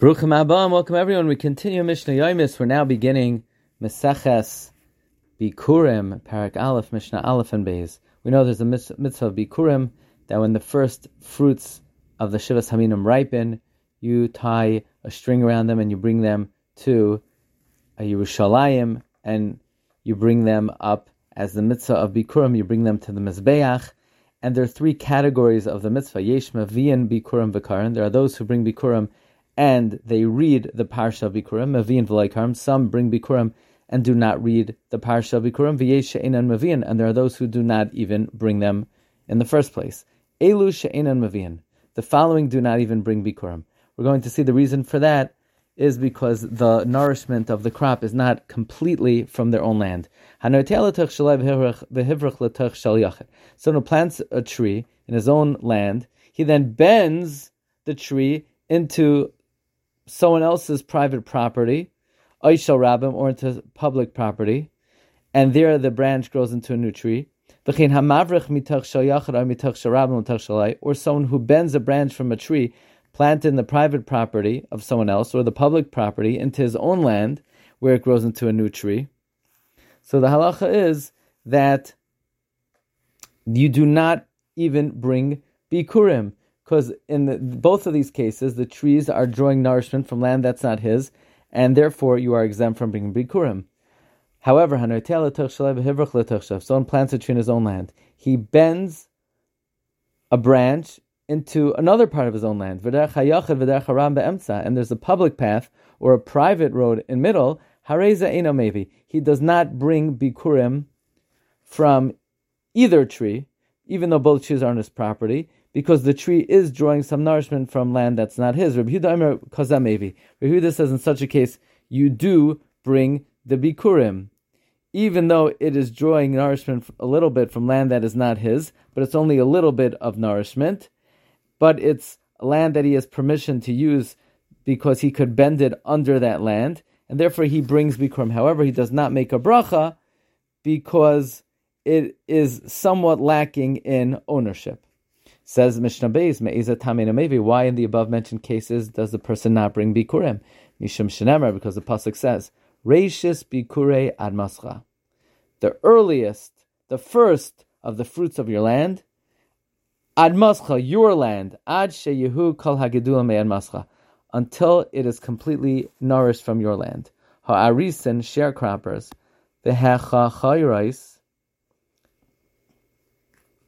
Bruchim Abba, welcome everyone. We continue Mishnah Yomis. We're now beginning Meseches Bikurim, Parak Aleph, Mishnah Aleph and Beis. We know there's a mitzvah of Bikurim that when the first fruits of the Shivas Haminim ripen, you tie a string around them and you bring them to a Yerushalayim and you bring them up as the mitzvah of Bikurim. You bring them to the Mizbeach. And there are three categories of the mitzvah. Yesh Mavian Bikurim Vikaran. There are those who bring Bikurim and they read the Parsha of Bikurim, Mavin v'Laikarim. Some bring Bikurim and do not read the Parsha of Bikurim, v'yesh Mavin, and there are those who do not even bring them in the first place. Elu she'enan Mavin. The following do not even bring Bikurim. We're going to see the reason for that is because the nourishment of the crop is not completely from their own land. Someone plants a tree in his own land, he then bends the tree into someone else's private property, Aishal Rabbim, or into public property, and there the branch grows into a new tree. Or someone who bends a branch from a tree planted in the private property of someone else or the public property into his own land where it grows into a new tree. So the halacha is that you do not even bring bikurim because in the, both of these cases, the trees are drawing nourishment from land that's not his, and therefore you are exempt from bringing bikurim. However, someone plants a tree in his own land, he bends a branch into another part of his own land, and there's a public path or a private road in middle, he does not bring bikurim from either tree, even though both trees are on his property because the tree is drawing some nourishment from land that's not his. Rabbi Yehuda. Rabbi says in such a case, you do bring the bikurim, even though it is drawing nourishment a little bit from land that is not his, but it's only a little bit of nourishment, but it's land that he has permission to use because he could bend it under that land, and therefore he brings bikurim. However, he does not make a bracha because it is somewhat lacking in ownership. Says Mishnah Beis, Me'iza Tamina Mevi, why in the above mentioned cases does the person not bring Bikurim? Mishum Shenemar, because the Pasuk says, Reishis Bikure Ad Mascha. The earliest, the first of the fruits of your land, Ad Mascha, your land, Ad Sheyehu Kol Hagedula Me'ad Mascha, until it is completely nourished from your land. Ha'arisen, sharecroppers, the Hechachayrais,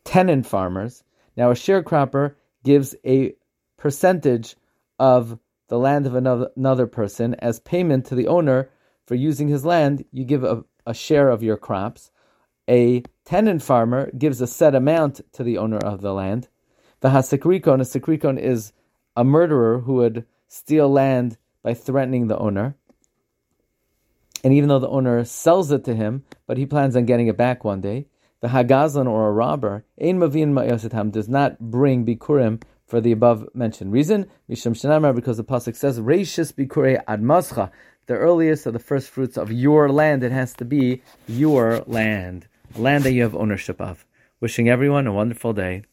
tenant farmers, now, a sharecropper gives a percentage of the land of another, another person as payment to the owner for using his land. You give a, a share of your crops. A tenant farmer gives a set amount to the owner of the land. The hasikrikon, a sikrikon is a murderer who would steal land by threatening the owner. And even though the owner sells it to him, but he plans on getting it back one day, the Hagazlan or a robber, Ein Mavin Ma'yosetam, does not bring Bikurim for the above mentioned reason. Misham Shanamar, because the Pasuk says, Reishis Bikure Ad Mascha, the earliest of the first fruits of your land, it has to be your land, land that you have ownership of. Wishing everyone a wonderful day.